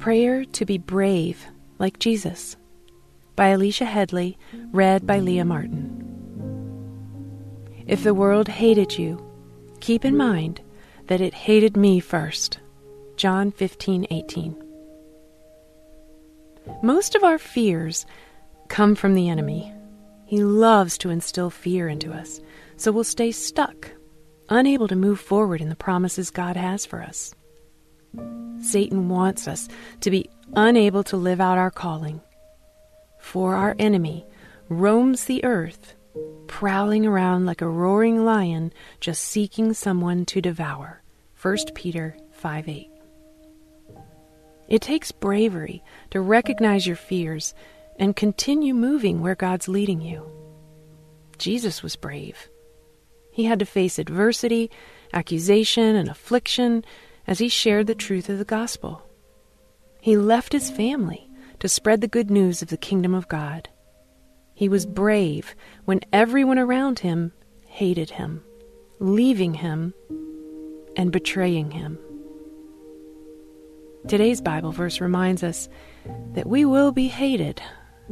prayer to be brave like Jesus by Alicia Headley, read by Leah Martin. If the world hated you, keep in mind that it hated me first. John 15:18. Most of our fears come from the enemy. He loves to instill fear into us, so we'll stay stuck, unable to move forward in the promises God has for us. Satan wants us to be unable to live out our calling. For our enemy roams the earth, prowling around like a roaring lion, just seeking someone to devour. 1 Peter 5 8. It takes bravery to recognize your fears and continue moving where God's leading you. Jesus was brave. He had to face adversity, accusation, and affliction as he shared the truth of the gospel. He left his family to spread the good news of the kingdom of God. He was brave when everyone around him hated him, leaving him, and betraying him. Today's Bible verse reminds us that we will be hated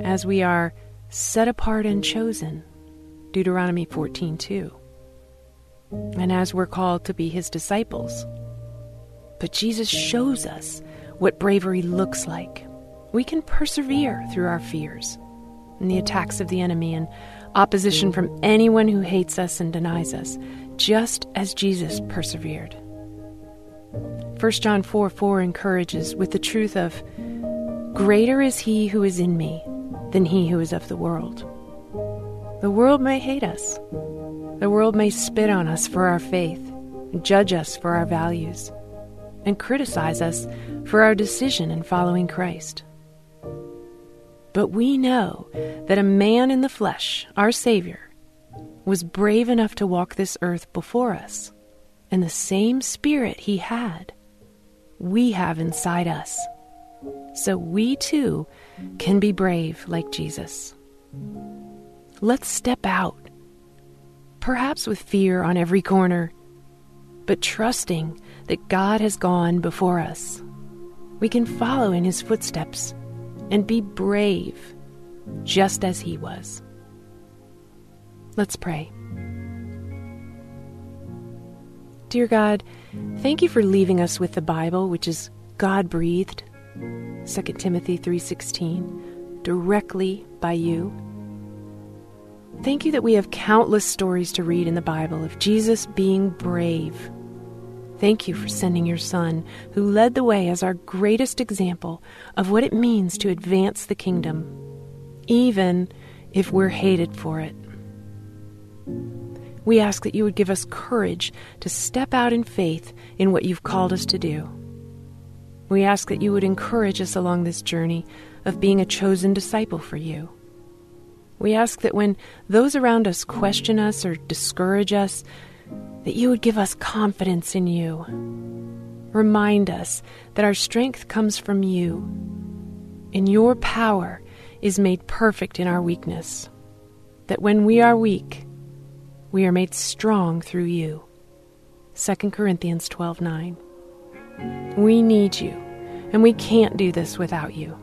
as we are set apart and chosen. Deuteronomy 14:2. And as we're called to be his disciples. But Jesus shows us what bravery looks like. We can persevere through our fears and the attacks of the enemy and opposition from anyone who hates us and denies us, just as Jesus persevered. 1 John 4 4 encourages with the truth of, Greater is he who is in me than he who is of the world. The world may hate us. The world may spit on us for our faith, judge us for our values and criticize us for our decision in following Christ. But we know that a man in the flesh, our Savior, was brave enough to walk this earth before us, and the same spirit he had, we have inside us. So we too can be brave like Jesus. Let's step out, perhaps with fear on every corner, but trusting that God has gone before us. We can follow in his footsteps and be brave, just as he was. Let's pray. Dear God, thank you for leaving us with the Bible, which is God-breathed, 2 Timothy 3:16, directly by you. Thank you that we have countless stories to read in the Bible of Jesus being brave Thank you for sending your Son, who led the way as our greatest example of what it means to advance the kingdom, even if we're hated for it. We ask that you would give us courage to step out in faith in what you've called us to do. We ask that you would encourage us along this journey of being a chosen disciple for you. We ask that when those around us question us or discourage us, that you would give us confidence in you. Remind us that our strength comes from you, and your power is made perfect in our weakness. That when we are weak, we are made strong through you. 2 Corinthians 12:9. We need you, and we can't do this without you.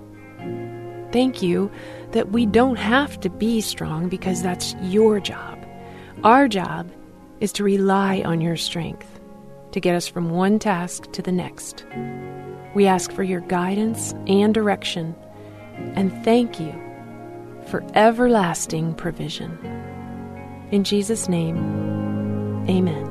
Thank you that we don't have to be strong because that's your job. Our job is to rely on your strength to get us from one task to the next. We ask for your guidance and direction, and thank you for everlasting provision. In Jesus' name, amen.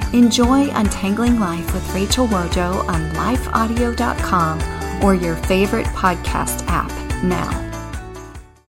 Enjoy Untangling Life with Rachel Wojo on lifeaudio.com or your favorite podcast app now.